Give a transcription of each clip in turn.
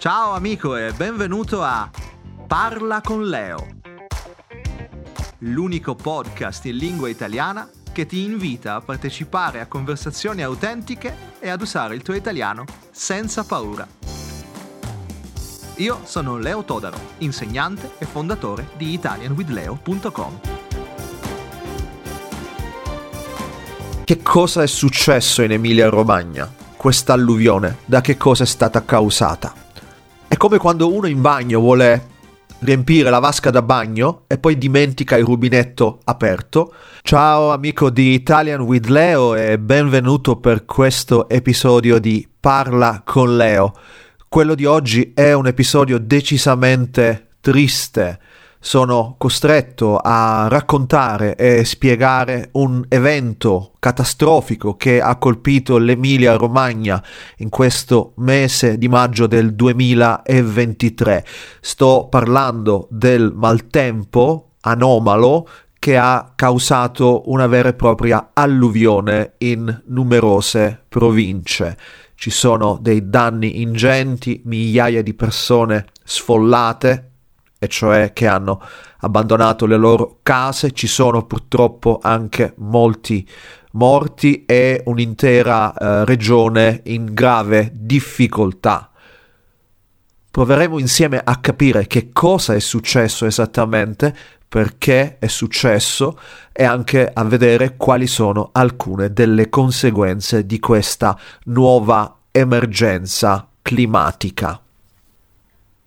Ciao amico e benvenuto a Parla con Leo, l'unico podcast in lingua italiana che ti invita a partecipare a conversazioni autentiche e ad usare il tuo italiano senza paura. Io sono Leo Todaro, insegnante e fondatore di italianwithleo.com. Che cosa è successo in Emilia-Romagna? Questa alluvione, da che cosa è stata causata? Come quando uno in bagno vuole riempire la vasca da bagno e poi dimentica il rubinetto aperto. Ciao amico di Italian with Leo e benvenuto per questo episodio di Parla con Leo. Quello di oggi è un episodio decisamente triste sono costretto a raccontare e spiegare un evento catastrofico che ha colpito l'Emilia Romagna in questo mese di maggio del 2023. Sto parlando del maltempo anomalo che ha causato una vera e propria alluvione in numerose province. Ci sono dei danni ingenti, migliaia di persone sfollate, e cioè che hanno abbandonato le loro case, ci sono purtroppo anche molti morti e un'intera eh, regione in grave difficoltà. Proveremo insieme a capire che cosa è successo esattamente, perché è successo e anche a vedere quali sono alcune delle conseguenze di questa nuova emergenza climatica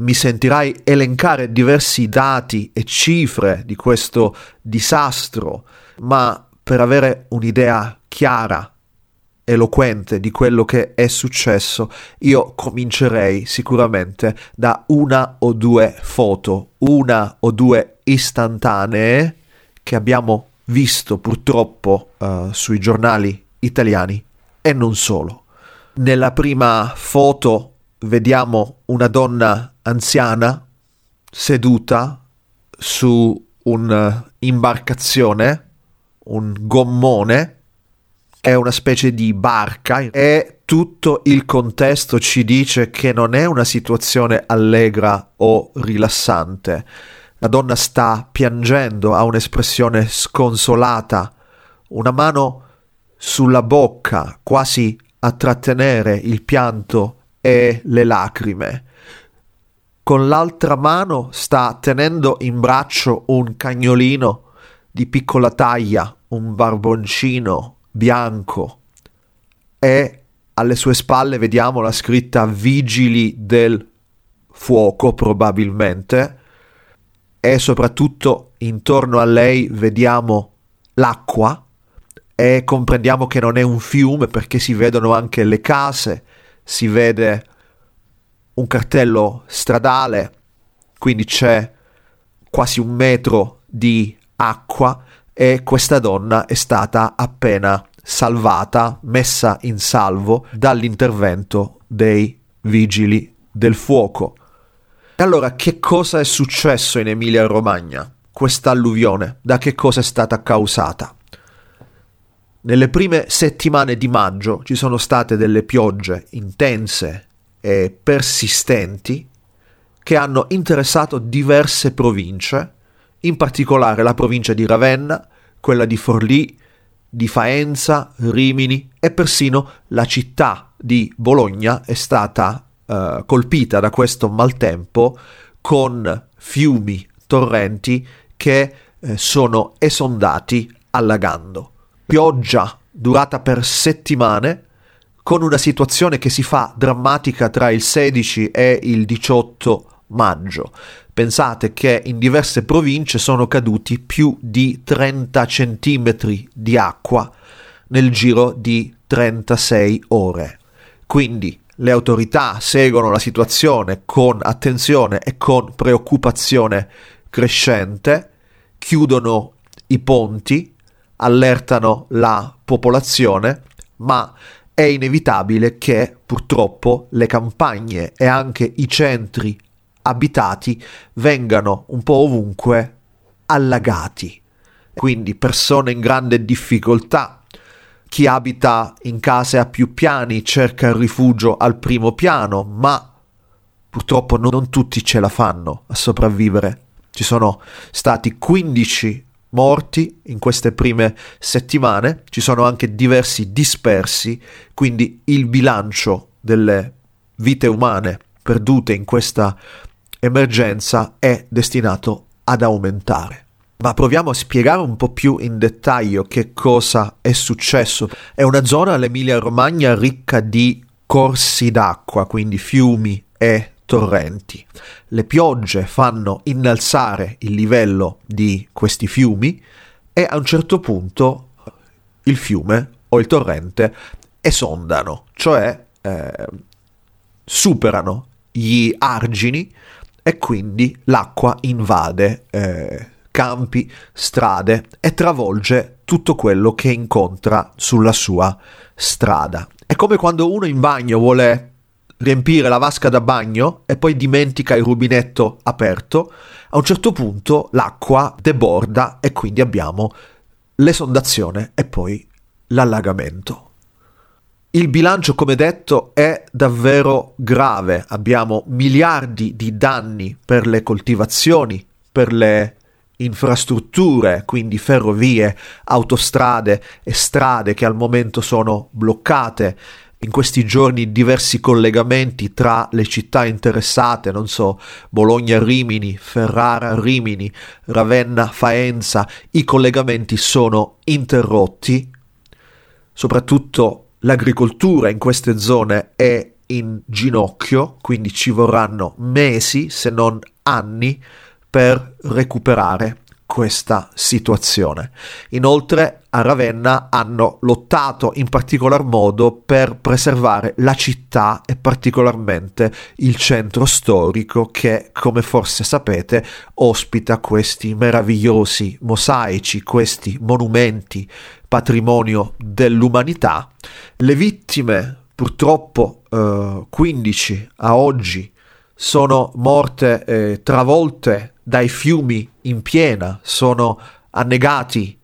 mi sentirai elencare diversi dati e cifre di questo disastro, ma per avere un'idea chiara, eloquente di quello che è successo, io comincerei sicuramente da una o due foto, una o due istantanee che abbiamo visto purtroppo uh, sui giornali italiani e non solo. Nella prima foto vediamo una donna anziana seduta su un'imbarcazione, un gommone, è una specie di barca e tutto il contesto ci dice che non è una situazione allegra o rilassante. La donna sta piangendo, ha un'espressione sconsolata, una mano sulla bocca, quasi a trattenere il pianto e le lacrime. Con l'altra mano sta tenendo in braccio un cagnolino di piccola taglia, un barboncino bianco. E alle sue spalle vediamo la scritta Vigili del fuoco probabilmente. E soprattutto intorno a lei vediamo l'acqua e comprendiamo che non è un fiume perché si vedono anche le case si vede un cartello stradale, quindi c'è quasi un metro di acqua e questa donna è stata appena salvata, messa in salvo dall'intervento dei vigili del fuoco. Allora che cosa è successo in Emilia Romagna? Questa alluvione, da che cosa è stata causata? Nelle prime settimane di maggio ci sono state delle piogge intense e persistenti che hanno interessato diverse province, in particolare la provincia di Ravenna, quella di Forlì, di Faenza, Rimini e persino la città di Bologna è stata eh, colpita da questo maltempo con fiumi, torrenti che eh, sono esondati allagando pioggia durata per settimane, con una situazione che si fa drammatica tra il 16 e il 18 maggio. Pensate che in diverse province sono caduti più di 30 centimetri di acqua nel giro di 36 ore. Quindi le autorità seguono la situazione con attenzione e con preoccupazione crescente, chiudono i ponti, allertano la popolazione, ma è inevitabile che purtroppo le campagne e anche i centri abitati vengano un po' ovunque allagati. Quindi persone in grande difficoltà. Chi abita in case a più piani cerca il rifugio al primo piano, ma purtroppo non tutti ce la fanno a sopravvivere. Ci sono stati 15 morti in queste prime settimane, ci sono anche diversi dispersi, quindi il bilancio delle vite umane perdute in questa emergenza è destinato ad aumentare. Ma proviamo a spiegare un po' più in dettaglio che cosa è successo. È una zona, l'Emilia Romagna, ricca di corsi d'acqua, quindi fiumi e torrenti. Le piogge fanno innalzare il livello di questi fiumi e a un certo punto il fiume o il torrente esondano, cioè eh, superano gli argini e quindi l'acqua invade eh, campi, strade e travolge tutto quello che incontra sulla sua strada. È come quando uno in bagno vuole riempire la vasca da bagno e poi dimentica il rubinetto aperto, a un certo punto l'acqua deborda e quindi abbiamo l'esondazione e poi l'allagamento. Il bilancio, come detto, è davvero grave. Abbiamo miliardi di danni per le coltivazioni, per le infrastrutture, quindi ferrovie, autostrade e strade che al momento sono bloccate in questi giorni diversi collegamenti tra le città interessate, non so, Bologna-Rimini, Ferrara-Rimini, Ravenna-Faenza, i collegamenti sono interrotti, soprattutto l'agricoltura in queste zone è in ginocchio, quindi ci vorranno mesi, se non anni, per recuperare questa situazione. Inoltre a Ravenna hanno lottato in particolar modo per preservare la città e particolarmente il centro storico che, come forse sapete, ospita questi meravigliosi mosaici, questi monumenti patrimonio dell'umanità. Le vittime, purtroppo eh, 15 a oggi, sono morte eh, travolte dai fiumi in piena, sono annegati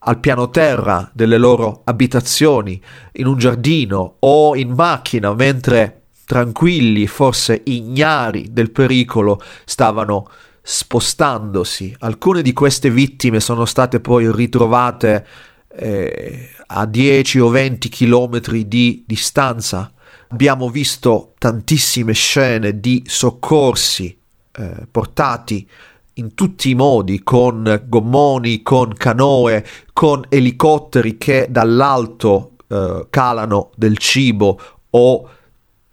al piano terra delle loro abitazioni, in un giardino o in macchina, mentre tranquilli, forse ignari del pericolo, stavano spostandosi. Alcune di queste vittime sono state poi ritrovate eh, a 10 o 20 chilometri di distanza. Abbiamo visto tantissime scene di soccorsi eh, portati in tutti i modi, con gommoni, con canoe, con elicotteri che dall'alto eh, calano del cibo o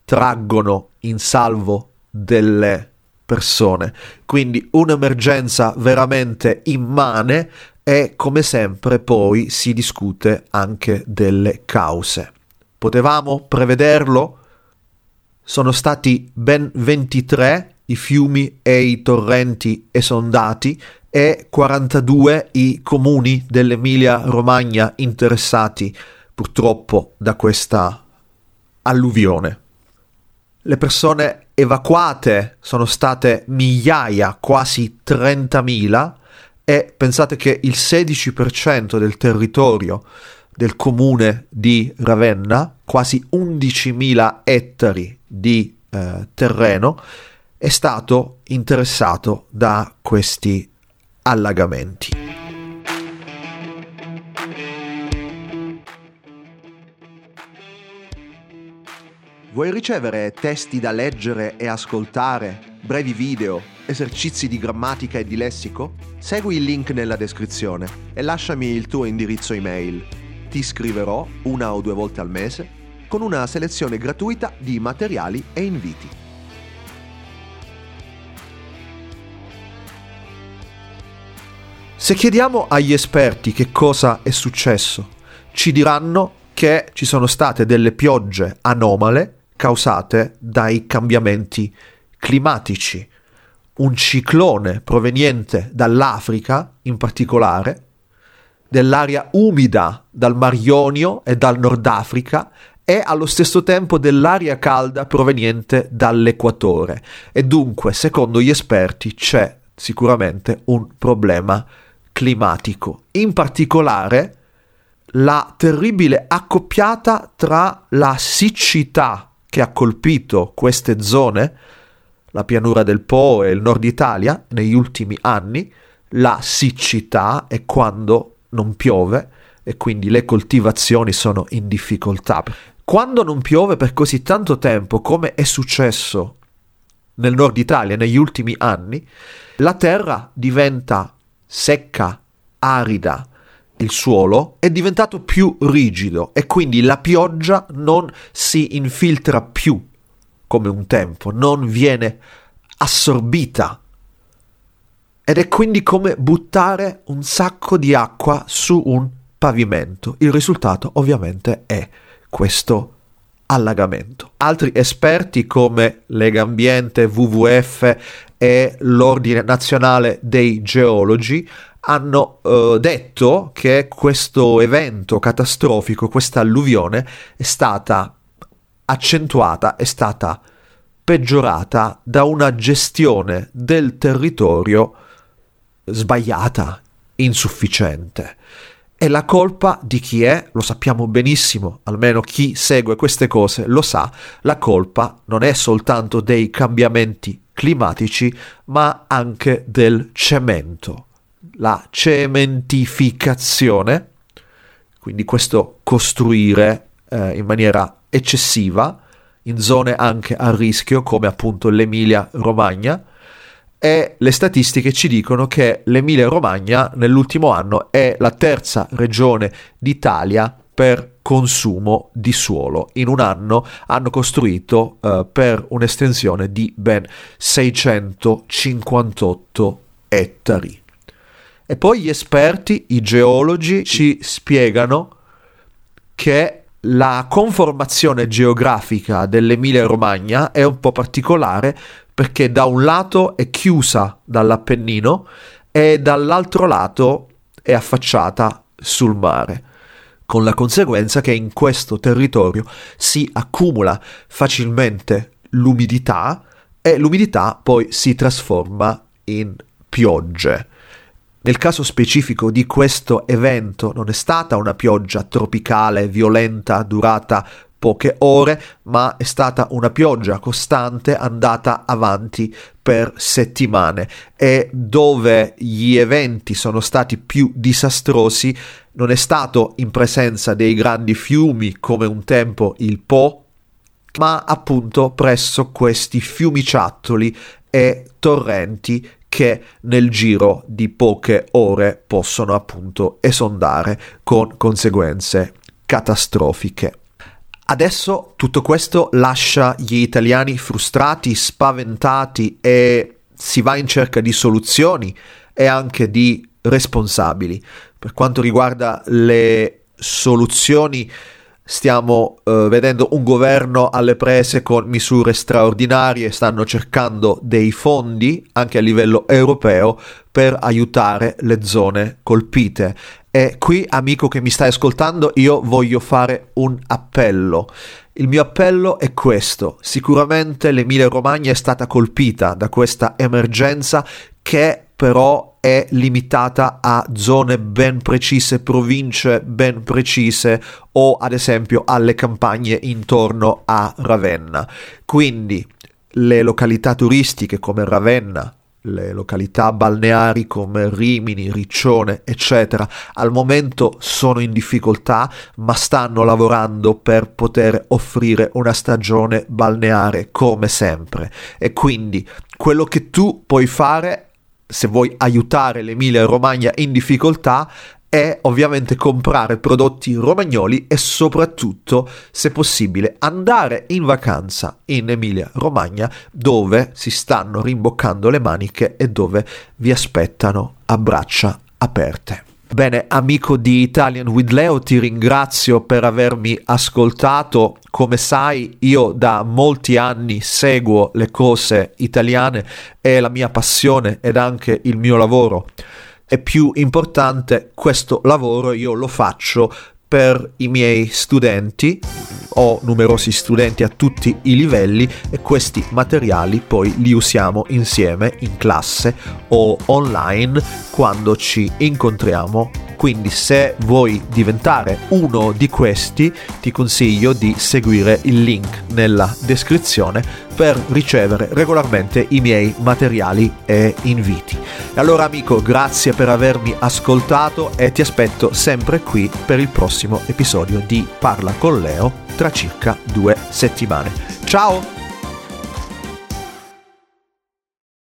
traggono in salvo delle persone. Quindi un'emergenza veramente immane e come sempre poi si discute anche delle cause. Potevamo prevederlo? Sono stati ben 23 i fiumi e i torrenti esondati e 42 i comuni dell'Emilia Romagna interessati purtroppo da questa alluvione. Le persone evacuate sono state migliaia, quasi 30.000 e pensate che il 16% del territorio del comune di Ravenna, quasi 11.000 ettari di eh, terreno, è stato interessato da questi allagamenti. Vuoi ricevere testi da leggere e ascoltare, brevi video, esercizi di grammatica e di lessico? Segui il link nella descrizione e lasciami il tuo indirizzo email. Ti scriverò una o due volte al mese con una selezione gratuita di materiali e inviti. Se chiediamo agli esperti che cosa è successo, ci diranno che ci sono state delle piogge anomale causate dai cambiamenti climatici. Un ciclone proveniente dall'Africa, in particolare, dell'area umida dal Mar Ionio e dal Nord Africa e allo stesso tempo dell'aria calda proveniente dall'equatore. E dunque, secondo gli esperti, c'è sicuramente un problema climatico, in particolare la terribile accoppiata tra la siccità che ha colpito queste zone la pianura del Po e il nord Italia negli ultimi anni, la siccità è quando non piove e quindi le coltivazioni sono in difficoltà. Quando non piove per così tanto tempo, come è successo nel nord Italia negli ultimi anni, la terra diventa secca, arida, il suolo è diventato più rigido e quindi la pioggia non si infiltra più come un tempo, non viene assorbita. Ed è quindi come buttare un sacco di acqua su un pavimento. Il risultato ovviamente è questo allagamento. Altri esperti come Legambiente, WWF e l'Ordine Nazionale dei Geologi hanno eh, detto che questo evento catastrofico, questa alluvione, è stata accentuata, è stata peggiorata da una gestione del territorio sbagliata, insufficiente. E la colpa di chi è, lo sappiamo benissimo, almeno chi segue queste cose lo sa, la colpa non è soltanto dei cambiamenti climatici, ma anche del cemento. La cementificazione, quindi questo costruire eh, in maniera eccessiva, in zone anche a rischio come appunto l'Emilia Romagna, e le statistiche ci dicono che l'Emilia Romagna nell'ultimo anno è la terza regione d'Italia per consumo di suolo. In un anno hanno costruito uh, per un'estensione di ben 658 ettari. E poi gli esperti, i geologi, ci spiegano che la conformazione geografica dell'Emilia Romagna è un po' particolare perché da un lato è chiusa dall'Appennino e dall'altro lato è affacciata sul mare, con la conseguenza che in questo territorio si accumula facilmente l'umidità e l'umidità poi si trasforma in piogge. Nel caso specifico di questo evento non è stata una pioggia tropicale violenta durata poche ore, ma è stata una pioggia costante andata avanti per settimane e dove gli eventi sono stati più disastrosi non è stato in presenza dei grandi fiumi come un tempo il Po, ma appunto presso questi fiumiciattoli e torrenti che nel giro di poche ore possono appunto esondare con conseguenze catastrofiche. Adesso tutto questo lascia gli italiani frustrati, spaventati e si va in cerca di soluzioni e anche di responsabili. Per quanto riguarda le soluzioni, stiamo eh, vedendo un governo alle prese con misure straordinarie, stanno cercando dei fondi anche a livello europeo per aiutare le zone colpite e qui, amico che mi stai ascoltando, io voglio fare un appello. Il mio appello è questo. Sicuramente l'Emilia Romagna è stata colpita da questa emergenza che però è limitata a zone ben precise, province ben precise o ad esempio alle campagne intorno a Ravenna. Quindi le località turistiche come Ravenna, le località balneari come Rimini, Riccione, eccetera, al momento sono in difficoltà, ma stanno lavorando per poter offrire una stagione balneare come sempre. E quindi quello che tu puoi fare se vuoi aiutare l'Emilia Romagna in difficoltà è ovviamente comprare prodotti romagnoli e soprattutto, se possibile, andare in vacanza in Emilia Romagna dove si stanno rimboccando le maniche e dove vi aspettano a braccia aperte. Bene, amico di Italian with Leo, ti ringrazio per avermi ascoltato. Come sai, io da molti anni seguo le cose italiane, è la mia passione ed anche il mio lavoro è più importante questo lavoro io lo faccio per i miei studenti, ho numerosi studenti a tutti i livelli e questi materiali poi li usiamo insieme in classe o online quando ci incontriamo quindi se vuoi diventare uno di questi ti consiglio di seguire il link nella descrizione per ricevere regolarmente i miei materiali e inviti. E allora amico, grazie per avermi ascoltato e ti aspetto sempre qui per il prossimo episodio di Parla con Leo tra circa due settimane. Ciao!